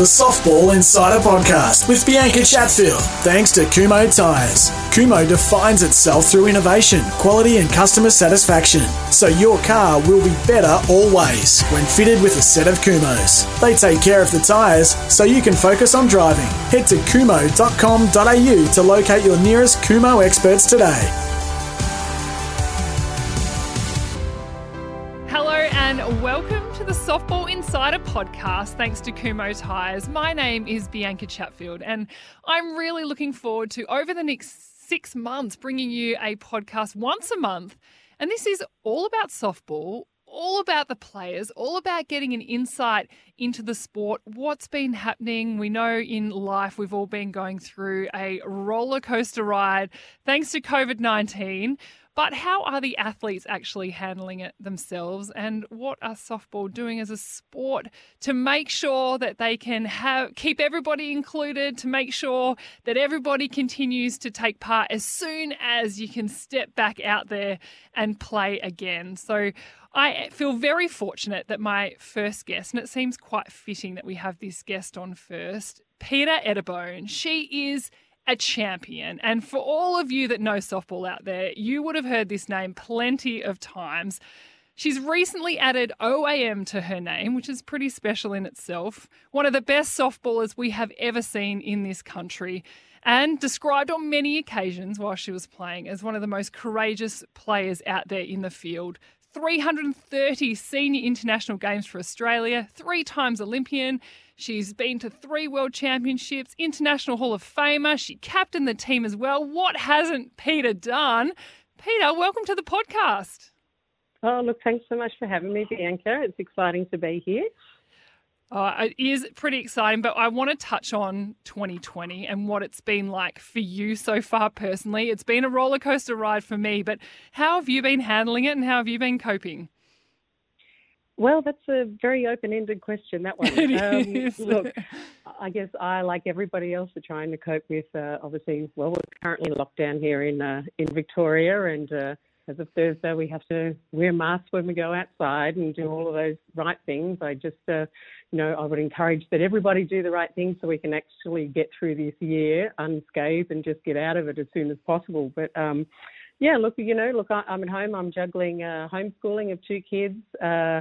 the Softball Insider Podcast with Bianca Chatfield. Thanks to Kumho Tires. Kumho defines itself through innovation, quality, and customer satisfaction. So your car will be better always when fitted with a set of Kumhos. They take care of the tyres so you can focus on driving. Head to kumho.com.au to locate your nearest Kumho experts today. Insider podcast, thanks to Kumho Tires. My name is Bianca Chatfield, and I'm really looking forward to over the next six months bringing you a podcast once a month. And this is all about softball, all about the players, all about getting an insight into the sport, what's been happening. We know in life we've all been going through a roller coaster ride thanks to COVID 19. But how are the athletes actually handling it themselves? And what are softball doing as a sport to make sure that they can have keep everybody included, to make sure that everybody continues to take part as soon as you can step back out there and play again? So I feel very fortunate that my first guest, and it seems quite fitting that we have this guest on first, Peta Edebone. She is a champion. And for all of you that know softball out there, you would have heard this name plenty of times. She's recently added OAM to her name, which is pretty special in itself. One of the best softballers we have ever seen in this country, and described on many occasions while she was playing as one of the most courageous players out there in the field. 330 senior international games for Australia, three times Olympian. She's been to three world championships, International Hall of Famer. She captained the team as well. What hasn't Peta done? Peta, welcome to the podcast. Oh, look, thanks so much for having me, Bianca. It's exciting to be here. Uh, it is pretty exciting, but I want to touch on 2020 and what it's been like for you so far personally. It's been a roller coaster ride for me, but how have you been handling it and how have you been coping? Well, that's a very open-ended question. That one. Um. Look, I guess I, like everybody else, are trying to cope with. Uh, obviously, well, we're currently locked down here in uh, in Victoria, and uh, as of Thursday, we have to wear masks when we go outside and do all of those right things. I just, uh, you know, I would encourage that everybody do the right thing so we can actually get through this year unscathed and just get out of it as soon as possible. But um, yeah, look, you know, look, I, am at home. I'm juggling uh, homeschooling of two kids, uh,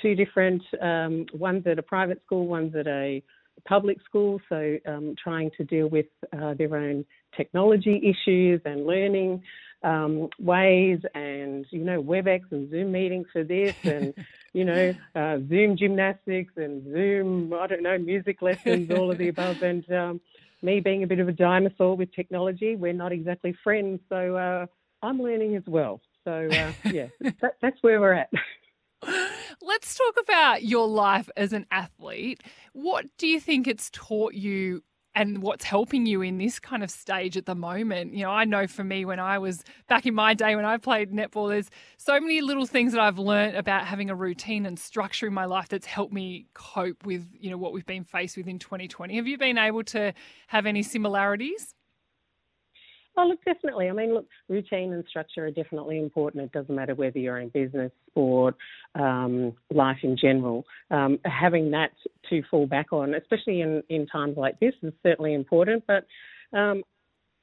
two different, um, one's at a private school, one's at a public school. So um, trying to deal with uh, their own technology issues and learning um, ways and, you know, WebEx and Zoom meetings for this and, you know, uh, Zoom gymnastics and Zoom, I don't know, music lessons, all of the above. And um, me being a bit of a dinosaur with technology, we're not exactly friends. So uh, I'm learning as well. So, uh, yeah, that, that's where we're at. Let's talk about your life as an athlete. What do you think it's taught you and what's helping you in this kind of stage at the moment. You know, I know for me when I was back in my day when I played netball, there's so many little things that I've learned about having a routine and structure in my life that's helped me cope with, you know, what we've been faced with in 2020. Have you been able to have any similarities? Oh, look, definitely. I mean, look, routine and structure are definitely important. It doesn't matter whether you're in business, sport, um, life in general. Um, having that to fall back on, especially in, in times like this, is certainly important. But um,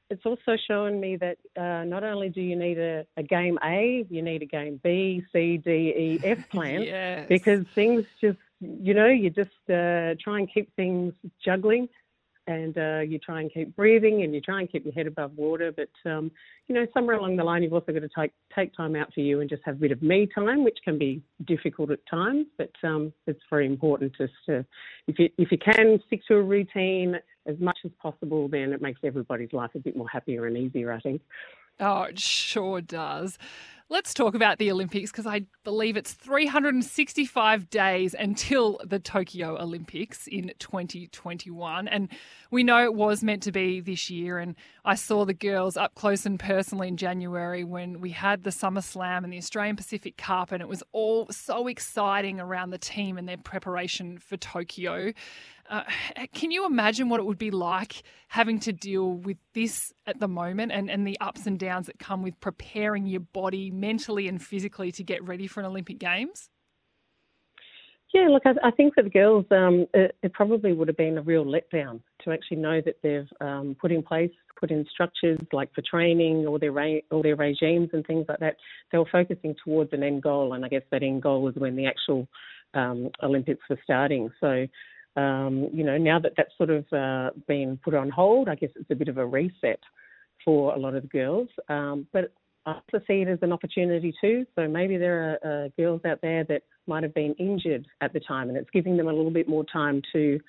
it's also shown me that uh, not only do you need a, a, game A, you need a game B, C, D, E, F plan yes. because things just, you know, you just uh, try and keep things juggling and uh, you try and keep breathing and you try and keep your head above water. But um, you know, somewhere along the line, you've also got to take take time out for you and just have a bit of me time, which can be difficult at times. But um, it's very important just to, if you if you can stick to a routine as much as possible, then it makes everybody's life a bit more happier and easier. I think. Oh, it sure does. Let's talk about the Olympics because I believe it's 365 days until the Tokyo Olympics in 2021. And we know it was meant to be this year. And I saw the girls up close and personally in January when we had the Summer Slam and the Australian Pacific Cup. And it was all so exciting around the team and their preparation for Tokyo. Uh, can you imagine what it would be like having to deal with this at the moment and, and the ups and downs that come with preparing your body mentally and physically to get ready for an Olympic Games? Yeah, look, I, I think for the girls, um, it, it, probably would have been a real letdown to actually know that they've um, put in place, put in structures like for training or their re- their regimes and things like that. They were focusing towards an end goal, and I guess that end goal was when the actual um, Olympics were starting. So, um, you know, now that that's sort of uh, been put on hold, I guess it's a bit of a reset for a lot of the girls. Um, but I also see it as an opportunity too. So maybe there are uh, girls out there that might have been injured at the time, and it's giving them a little bit more time to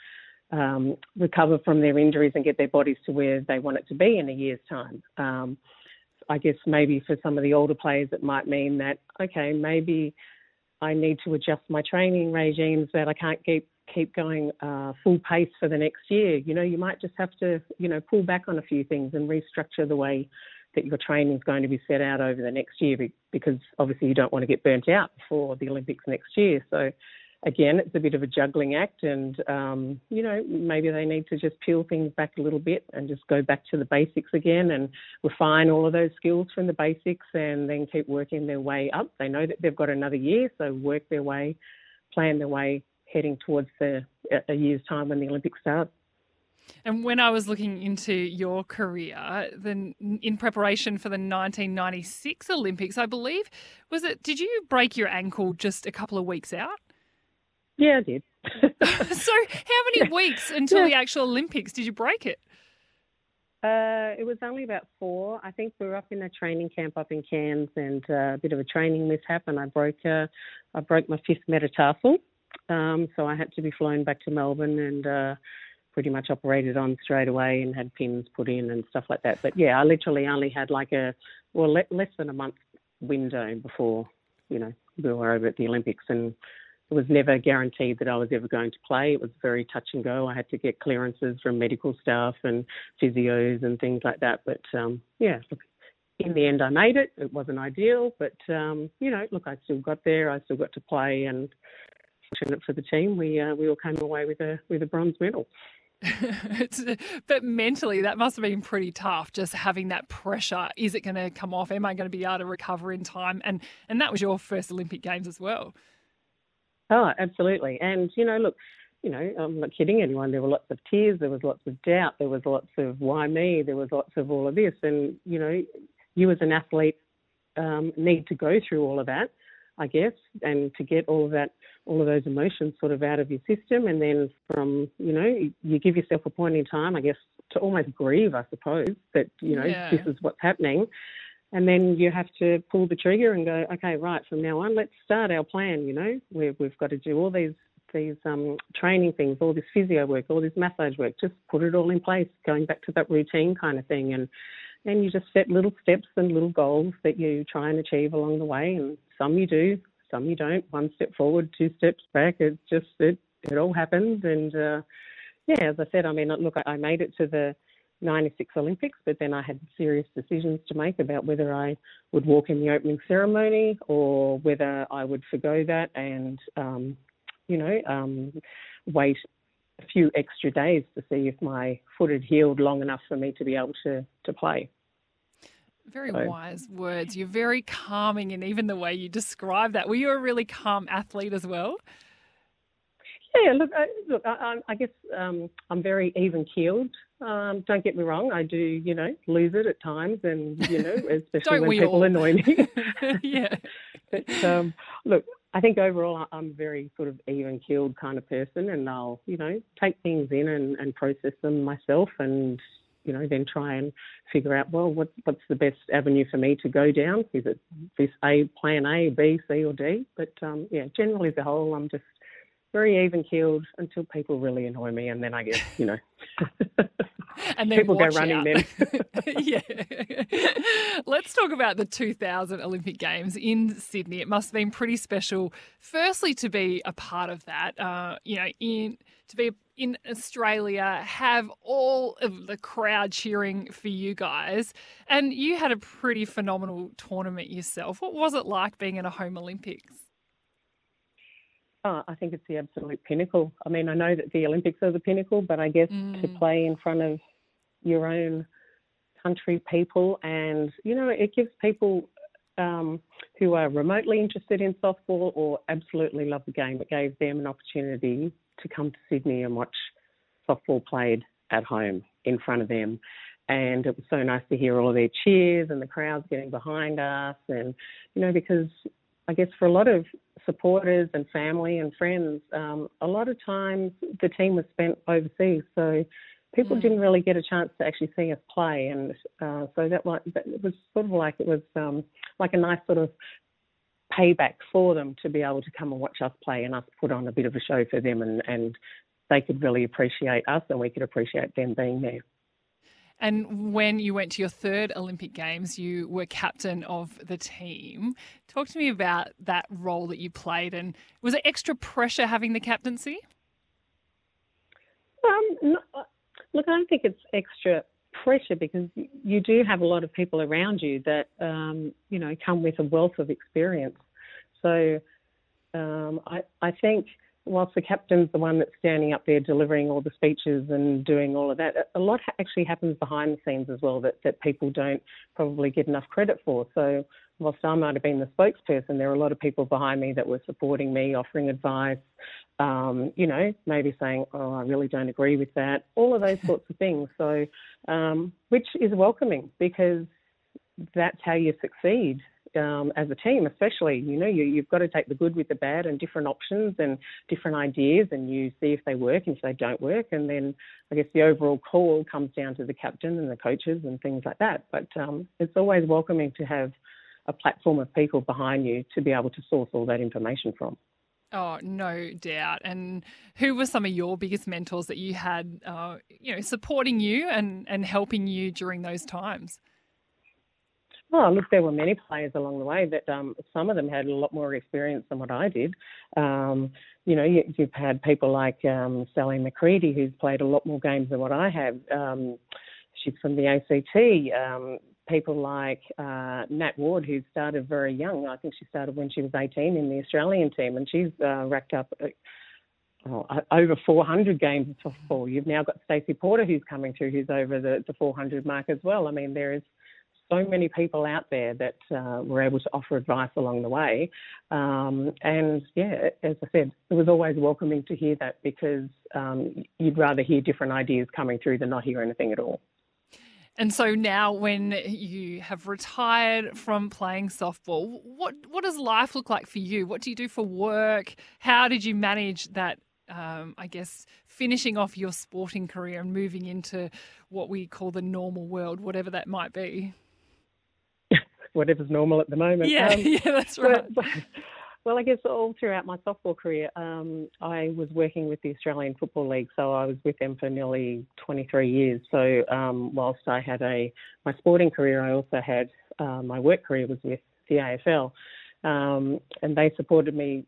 um, recover from their injuries and get their bodies to where they want it to be in a year's time. Um, I guess maybe for some of the older players, it might mean that okay, maybe I need to adjust my training regimes that I can't keep keep going uh, full pace for the next year. You know, you might just have to you know pull back on a few things and restructure the way that your training is going to be set out over the next year because obviously you don't want to get burnt out before the Olympics next year. So again, it's a bit of a juggling act, and um, you know maybe they need to just peel things back a little bit and just go back to the basics again and refine all of those skills from the basics, and then keep working their way up. They know that they've got another year, so work their way, plan their way, heading towards the a year's time when the Olympics start. And when I was looking into your career, then in preparation for the 1996 Olympics, I believe, was it? Did you break your ankle just a couple of weeks out? Yeah, I did. so, how many weeks until yeah. the actual Olympics did you break it? Uh, it was only about four. I think we were up in a training camp up in Cairns, and uh, a bit of a training mishap, and I broke uh, I broke my fifth metatarsal. Um, so I had to be flown back to Melbourne and uh, pretty much operated on straight away and had pins put in and stuff like that. But yeah, I literally only had like a well le- less than a month window before you know we were over at the Olympics and it was never guaranteed that I was ever going to play. It was very touch and go. I had to get clearances from medical staff and physios and things like that. But um, yeah, in the end, I made it. It wasn't ideal, but um, you know, look, I still got there. I still got to play, and fortunate for the team, we uh, we all came away with a with a bronze medal. but mentally, that must have been pretty tough. Just having that pressure: is it going to come off? Am I going to be able to recover in time? And and that was your first Olympic Games as well. Oh, absolutely. And you know, look, you know, I'm not kidding anyone. There were lots of tears. There was lots of doubt. There was lots of why me. There was lots of all of this. And you know, you as an athlete um, need to go through all of that. I guess, and to get all of that, all of those emotions sort of out of your system, and then from you know, you give yourself a point in time, I guess, to almost grieve, I suppose, that you know yeah. this is what's happening, and then you have to pull the trigger and go, okay, right, from now on, let's start our plan. You know, we've we've got to do all these these um, training things, all this physio work, all this massage work, just put it all in place, going back to that routine kind of thing, and and you just set little steps and little goals that you try and achieve along the way. And some you do, some you don't. One step forward, two steps back. It just it it all happens. And uh, yeah, as I said, I mean, look, I made it to the 96 Olympics, but then I had serious decisions to make about whether I would walk in the opening ceremony or whether I would forego that and, um, you know, um, wait a few extra days to see if my foot had healed long enough for me to be able to, to play. Very so. wise words. You're very calming in even the way you describe that. Were you a really calm athlete as well? Yeah, look, I, look, I, I guess um, I'm very even keeled. Um, don't get me wrong, I do, you know, lose it at times, and you know, especially when people all? annoy me. yeah. but um, look, I think overall I'm a very sort of even keeled kind of person, and I'll, you know, take things in and, and process them myself, and you know, then try and figure out, well, what, what's the best avenue for me to go down? Is it this A, plan A, B, C, or D? But um, yeah, generally as a whole, I'm just very even keeled until people really annoy me, and then I guess you know. and then people go running out. then. yeah. Let's talk about the 2000 Olympic Games in Sydney. It must have been pretty special. Firstly, to be a part of that. Uh, you know, in to be in Australia, have all of the crowd cheering for you guys. And you had a pretty phenomenal tournament yourself. What was it like being in a home Olympics? Oh, I think it's the absolute pinnacle. I mean, I know that the Olympics are the pinnacle, but I guess mm. to play in front of your own country people and, you know, it gives people um, who are remotely interested in softball or absolutely love the game. It gave them an opportunity to come to Sydney and watch softball played at home in front of them. And it was so nice to hear all of their cheers and the crowds getting behind us. And, you know, because I guess for a lot of supporters and family and friends, um, a lot of times the team was spent overseas. So people mm. didn't really get a chance to actually see us play. And uh, so that, like, that was sort of like it was um, like a nice sort of payback for them to be able to come and watch us play and us put on a bit of a show for them and, and they could really appreciate us and we could appreciate them being there. And when you went to your third Olympic Games, you were captain of the team. Talk to me about that role that you played, and was it extra pressure having the captaincy? Um, no, uh, look, I don't think it's extra pressure because you do have a lot of people around you that um, you know come with a wealth of experience. So um, I, I think whilst the captain's the one that's standing up there delivering all the speeches and doing all of that, a lot actually happens behind the scenes as well that, that people don't probably get enough credit for. So whilst I might have been the spokesperson, there are a lot of people behind me that were supporting me, offering advice, um, you know, maybe saying, oh, I really don't agree with that, all of those sorts of things. So, um, which is welcoming because that's how you succeed um, as a team, especially, you know, you, have got to take the good with the bad and different options and different ideas, and you see if they work and if they don't work, and then I guess the overall call comes down to the captain and the coaches and things like that. But um, it's always welcoming to have a platform of people behind you to be able to source all that information from. Oh, no doubt. And who were some of your biggest mentors that you had, uh, you know, supporting you and, and helping you during those times? Oh, look, there were many players along the way that um, some of them had a lot more experience than what I did. Um, you know, you, have had people like um, Sally McCreedy, who's played a lot more games than what I have. Um, she's from the ACT. Um, people like uh, Nat Ward, who started very young. I think she started when she was 18 in the Australian team, and she's uh, racked up. Uh, oh, over 400 games of softball. You've now got Stacey Porter who's coming through, who's over the, the 400 mark as well. I mean, there is so many people out there that uh, were able to offer advice along the way. Um, and yeah, as I said, it was always welcoming to hear that because um, you'd rather hear different ideas coming through than not hear anything at all. And so now, when you have retired from playing softball, what what does life look like for you? What do you do for work? How did you manage that? Um, I guess finishing off your sporting career and moving into what we call the normal world, whatever that might be whatever's normal at the moment. Yeah, um, yeah, that's right. But, well, I guess all throughout my softball career, um, I was working with the Australian Football League, so I was with them for nearly 23 years. So um, whilst I had a my sporting career, I also had uh, my work career was with the AFL, um, and they supported me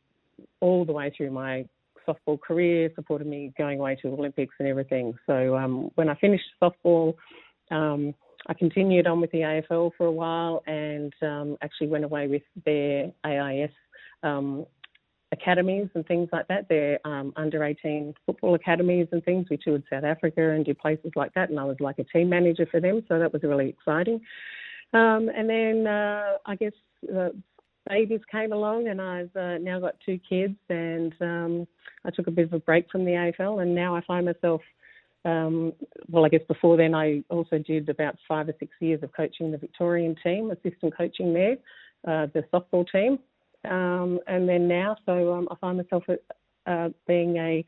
all the way through my softball career, supported me going away to Olympics and everything. So um, when I finished softball. Um, I continued on with the AFL for a while and um, actually went away with their AIS um, academies and things like that. Their um, under 18 football academies and things. We toured South Africa and did places like that, and I was like a team manager for them, so that was really exciting. Um, and then uh, I guess uh, babies came along, and I've uh, now got two kids, and um, I took a bit of a break from the AFL, and now I find myself um, well, I guess before then, I also did about five or six years of coaching the Victorian team, assistant coaching there, uh, the softball team. Um, and then now, so um, I find myself uh, being a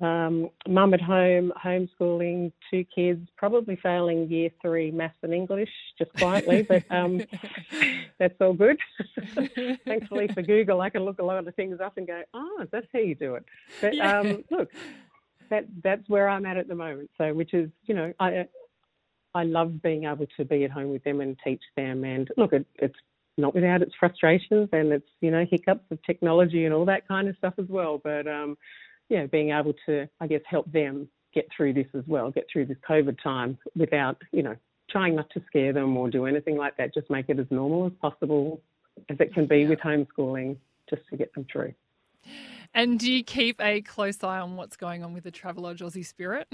um, mum at home, homeschooling two kids, probably failing year three maths and English just quietly, but um, that's all good. Thankfully for Google, I can look a lot of things up and go, oh, that's how you do it. But yeah. um, look, that that's where I'm at at the moment. So, which is, you know, I I love being able to be at home with them and teach them. And look, it, it's not without its frustrations and its you know hiccups of technology and all that kind of stuff as well. But um, yeah, being able to, I guess, help them get through this as well, get through this COVID time without, you know, trying not to scare them or do anything like that. Just make it as normal as possible as it can be with homeschooling, just to get them through. And do you keep a close eye on what's going on with the Travelodge Aussie Spirit?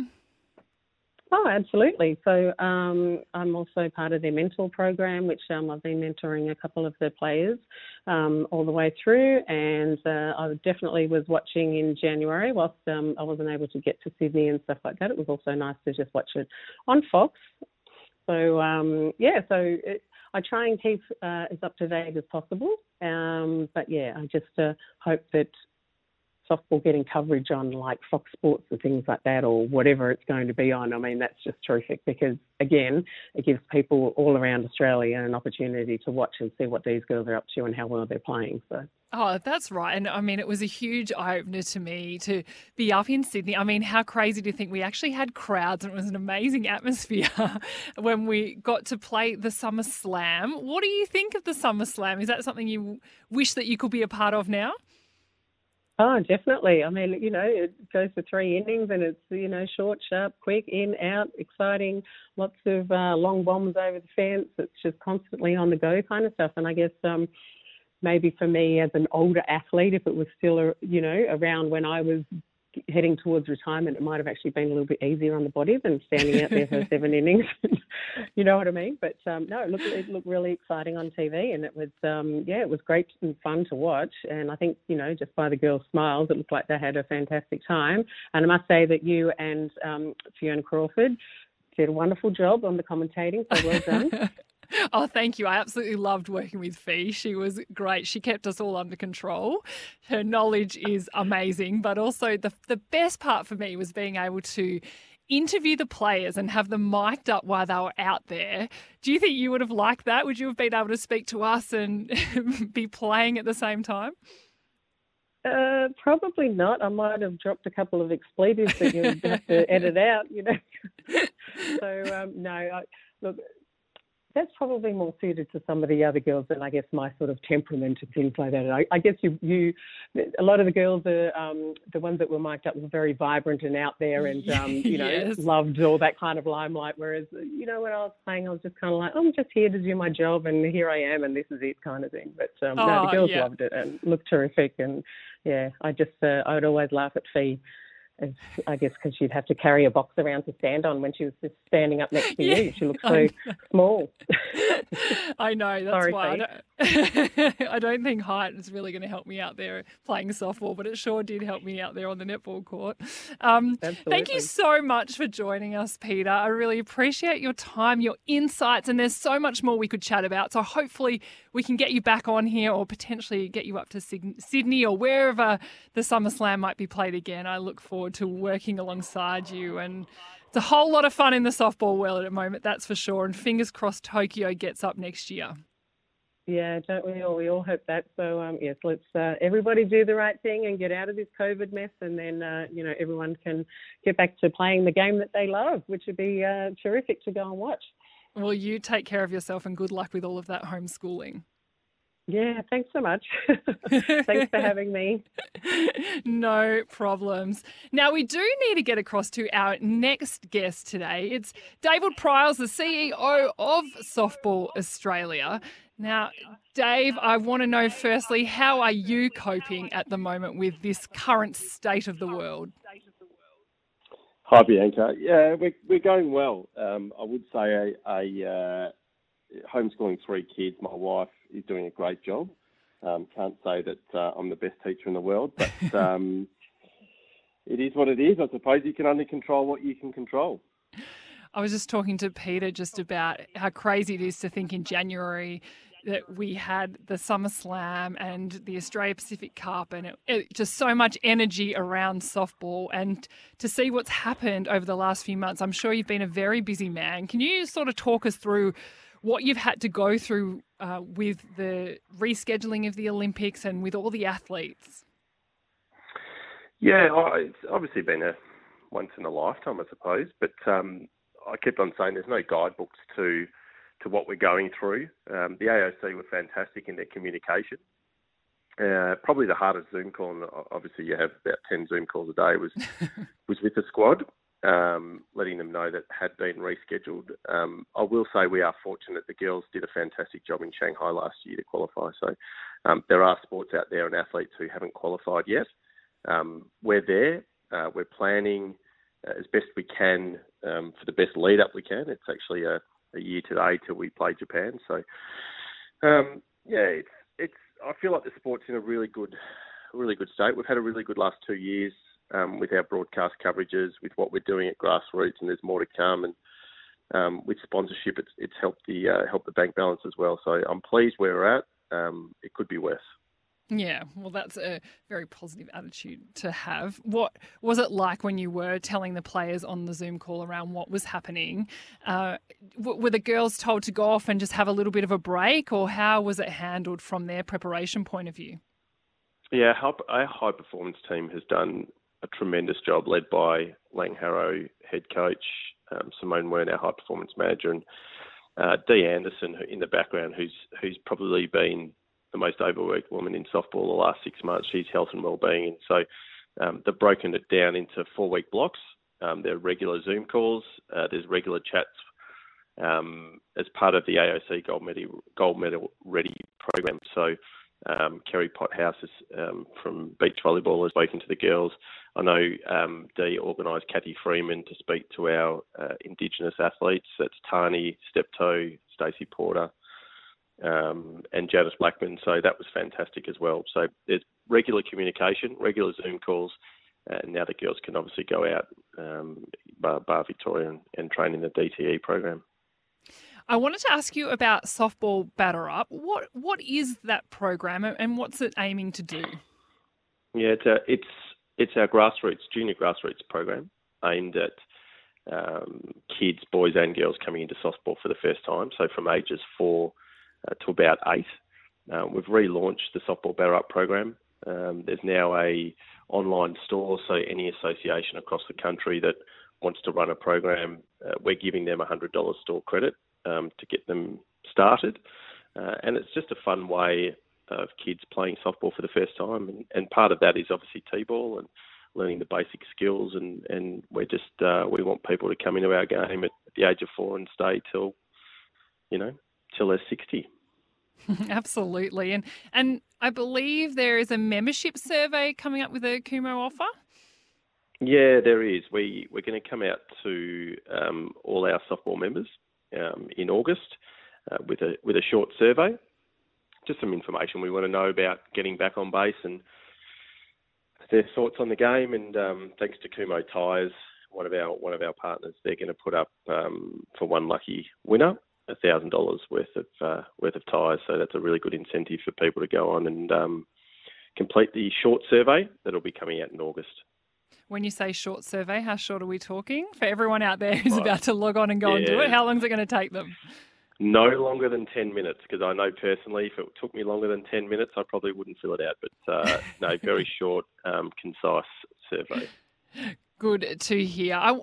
Oh, absolutely. So um, I'm also part of their mentor program, which um, I've been mentoring a couple of the players um, all the way through. And uh, I definitely was watching in January, whilst um, I wasn't able to get to Sydney and stuff like that. It was also nice to just watch it on Fox. So um, yeah, so it, I try and keep uh, as up to date as possible. Um, but yeah, I just uh, hope that softball getting coverage on like Fox Sports and things like that, or whatever it's going to be on. I mean, that's just terrific because again, it gives people all around Australia an opportunity to watch and see what these girls are up to and how well they're playing. So. Oh, that's right. And I mean, it was a huge eye opener to me to be up in Sydney. I mean, how crazy to think we actually had crowds and it was an amazing atmosphere when we got to play the Summer Slam. What do you think of the Summer Slam? Is that something you wish that you could be a part of now? Oh, definitely. I mean, you know, it goes for three innings and it's, you know, short, sharp, quick, in, out, exciting, lots of uh, long bombs over the fence. It's just constantly on the go kind of stuff. And I guess um, maybe for me as an older athlete, if it was still, you know, around when I was heading towards retirement, it might have actually been a little bit easier on the body than standing out there for seven innings. you know what I mean? But um, no, it looked, it looked really exciting on TV, and it was um, yeah, it was great and fun to watch. And I think you know, just by the girls' smiles, it looked like they had a fantastic time. And I must say that you and um, Fiona Crawford did a wonderful job on the commentating. So well done. Oh, thank you. I absolutely loved working with Fee. She was great. She kept us all under control. Her knowledge is amazing, but also the the best part for me was being able to interview the players and have them mic'd up while they were out there. Do you think you would have liked that? Would you have been able to speak to us and be playing at the same time? Uh, probably not. I might have dropped a couple of expletives that you'd have to edit out, you know. so um, no, I, look, that's probably more suited to some of the other girls than I guess my sort of temperament and things like that. I, I guess you, you, a lot of the girls, are, um, the ones that were mic'd up were very vibrant and out there, and um, you know, yes. loved all that kind of limelight. Whereas, you know, when I was playing, I was just kind of like, oh, I'm just here to do my job, and here I am, and this is it, kind of thing. But um, oh, no, the girls yeah. loved it and looked terrific, and yeah, I just, uh, I would always laugh at Fee I guess because she'd have to carry a box around to stand on when she was just standing up next to yeah, you. She looks so small. I know. That's Sorry, why I don't, I don't, think height is really going to help me out there playing softball, but it sure did help me out there on the netball court. Um, thank you so much for joining us, Peta. I really appreciate your time, your insights, and there's so much more we could chat about. So hopefully we can get you back on here or potentially get you up to Sydney or wherever the Summer Slam might be played again. I look forward forward to working alongside you. And it's a whole lot of fun in the softball world at the moment, that's for sure. And fingers crossed Tokyo gets up next year. Yeah, don't we all? We all hope that. So um, yes, let's uh, everybody do the right thing and get out of this COVID mess, and then uh, you know everyone can get back to playing the game that they love, which would be uh, terrific to go and watch. Well, you take care of yourself, and good luck with all of that homeschooling. Yeah, thanks so much. thanks for having me. no problems. Now, we do need to get across to our next guest today. It's David Pryles, the CEO of Softball Australia. Now, Dave, I want to know firstly, how are you coping at the moment with this current state of the world? Hi, Bianca. Yeah, we're, we're going well. Um, I would say a, a uh, homeschooling three kids, my wife is doing a great job. Um, can't say that uh, I'm the best teacher in the world, but um, it is what it is. I suppose you can only control what you can control. I was just talking to Peta just about how crazy it is to think in January that we had the Summer Slam and the Australia Pacific Cup, and it, it, just so much energy around softball. And to see what's happened over the last few months, I'm sure you've been a very busy man. Can you sort of talk us through what you've had to go through uh, with the rescheduling of the Olympics and with all the athletes. Yeah, it's obviously been a once in a lifetime, I suppose. But um, I kept on saying there's no guidebooks to to what we're going through. Um, the AOC were fantastic in their communication. Uh, probably the hardest Zoom call, and obviously you have about ten Zoom calls a day, was was with the squad um, letting them know that had been rescheduled. Um, I will say we are fortunate the girls did a fantastic job in Shanghai last year to qualify. So um, there are sports out there and athletes who haven't qualified yet. Um, we're there. Uh, we're planning uh, as best we can um, for the best lead up we can. It's actually a, a year today till we play Japan. So um, yeah, it's it's. I feel like the sport's in a really good, really good state. We've had a really good last two years um, with our broadcast coverages, with what we're doing at grassroots, and there's more to come. And um, with sponsorship, it's it's helped the uh, helped the bank balance as well. So I'm pleased where we're at. Um, it could be worse. Yeah, well, that's a very positive attitude to have. What was it like when you were telling the players on the Zoom call around what was happening? Uh, were the girls told to go off and just have a little bit of a break, or how was it handled from their preparation point of view? Yeah, our high performance team has done a tremendous job, led by Laing Harrow, head coach, um, Simone Wern, our high performance manager, and uh, Dee Anderson in the background, who's who's probably been the most overworked woman in softball the last six months. She's health and wellbeing, and so um, they've broken it down into four week blocks. Um, there are regular Zoom calls. Uh, there's regular chats um, as part of the AOC Gold Medal, Gold Medal Ready program. So um, Kerri Pottharst is, um, from beach volleyball has spoken to the girls. I know um, Dee organised Cathy Freeman to speak to our uh, Indigenous athletes. That's Tarni, Stepto, Stacey Porter, um, and Janice Blackman. So that was fantastic as well. So there's regular communication, regular Zoom calls, and now the girls can obviously go out um, bar, bar Victoria and, and train in the DTE program. I wanted to ask you about softball batter up. What what is that program and what's it aiming to do? Yeah, it's a, it's it's our grassroots junior grassroots program aimed at um, kids, boys and girls coming into softball for the first time. So from ages four uh, to about eight. Uh, we've relaunched the softball batter up program. Um, there's now a online store, so any association across the country that wants to run a program, uh, we're giving them hundred dollars store credit um, to get them started, uh, and it's just a fun way of kids playing softball for the first time, and, and part of that is obviously t-ball and learning the basic skills, and and we're just uh, we want people to come into our game at the age of four and stay till, you know, till they're sixty. Absolutely. And and I believe there is a membership survey coming up with a Kumho offer. Yeah, there is. We we're going to come out to um, all our softball members um, in August uh, with a with a short survey, just some information we want to know about getting back on base and their thoughts on the game. And um, thanks to Kumho Tyres, one of our one of our partners, they're going to put up um, for one lucky winner thousand dollars worth of uh, worth of tyres. So that's a really good incentive for people to go on and um, complete the short survey that'll be coming out in August. When you say short survey, how short are we talking? For everyone out there who's about to log on and go yeah. and do it, how long is it going to take them? No longer than 10 minutes, because I know personally if it took me longer than 10 minutes, I probably wouldn't fill it out. But uh, no, very short, um, concise survey. Good to hear. I,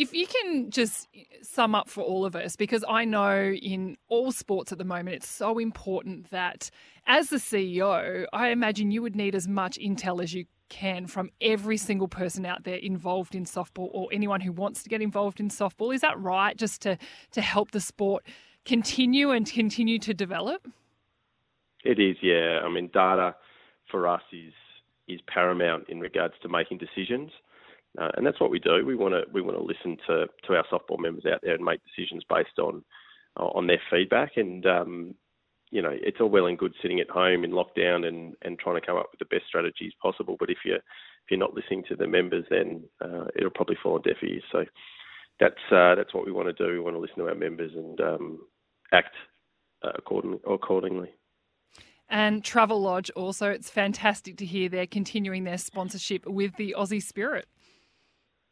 if you can just eh, sum up for all of us, because I know in all sports at the moment, it's so important that as the CEO, I imagine you would need as much intel as you can from every single person out there involved in softball or anyone who wants to get involved in softball. Is that right? Just to, to help the sport continue and continue to develop? It is, yeah. I mean, data for us is is paramount in regards to making decisions. Uh, and that's what we do. We want to we want to listen to, to our softball members out there and make decisions based on on their feedback. And um, you know, it's all well and good sitting at home in lockdown and, and trying to come up with the best strategies possible. But if you if you're not listening to the members, then uh, it'll probably fall on deaf ears. So that's uh, that's what we want to do. We want to listen to our members and um, act uh, accordingly. accordingly. And Travelodge also, it's fantastic to hear they're continuing their sponsorship with the Aussie Spirit.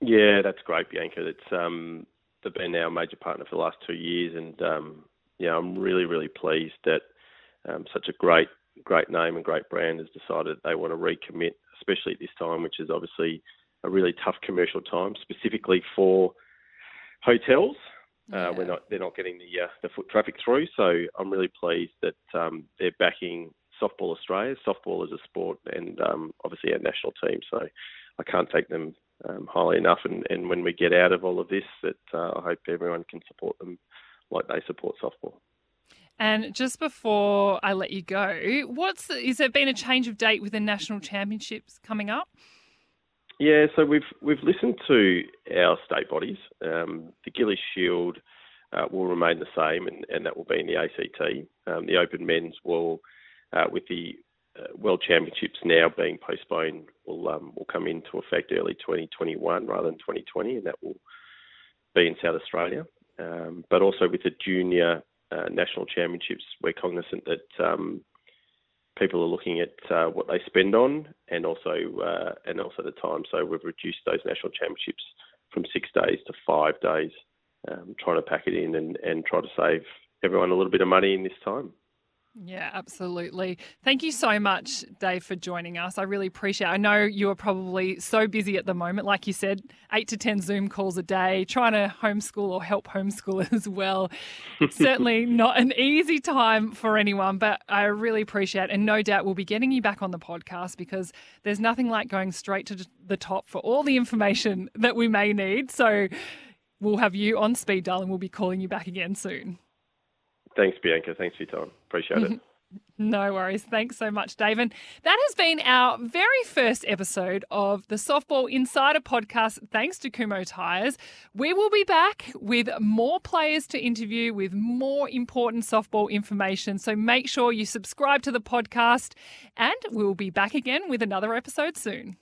Yeah, that's great, Bianca. It's um, they've been our major partner for the last two years, and um, yeah, I'm really, really pleased that um, such a great, great name and great brand has decided they want to recommit, especially at this time, which is obviously a really tough commercial time, specifically for hotels. Uh, yeah. Uh, we're not, they're not getting the uh, the foot traffic through, so I'm really pleased that um, they're backing softball Australia, softball is a sport, and um, obviously our national team. So I can't take them um, highly enough. And, and when we get out of all of this, that uh, I hope everyone can support them like they support softball. And just before I let you go, what's is there been a change of date with the national championships coming up? Yeah, so we've we've listened to our state bodies. Um, the Gillies Shield uh, will remain the same, and, and, that will be in the ACT. Um, the Open Men's will, uh, with the World Championships now being postponed, will um, will come into effect early 2021 rather than 2020, and that will be in South Australia. Um, but also with the Junior uh, National Championships, we're cognizant that um, people are looking at uh, what they spend on and also uh, and also the time. So we've reduced those national championships from six days to five days, um, trying to pack it in and, and try to save everyone a little bit of money in this time. Yeah, absolutely. Thank you so much, Dave, for joining us. I really appreciate it. I know you are probably so busy at the moment. Like you said, eight to 10 Zoom calls a day, trying to homeschool or help homeschool as well. Certainly not an easy time for anyone, but I really appreciate it. And no doubt we'll be getting you back on the podcast because there's nothing like going straight to the top for all the information that we may need. So we'll have you on speed dial and we'll be calling you back again soon. Thanks, Bianca. Thanks for your time. Appreciate it. No worries. Thanks so much, David. That has been our very first episode of the Softball Insider podcast, thanks to Kumho Tires. We will be back with more players to interview with more important softball information. So make sure you subscribe to the podcast, and we'll be back again with another episode soon.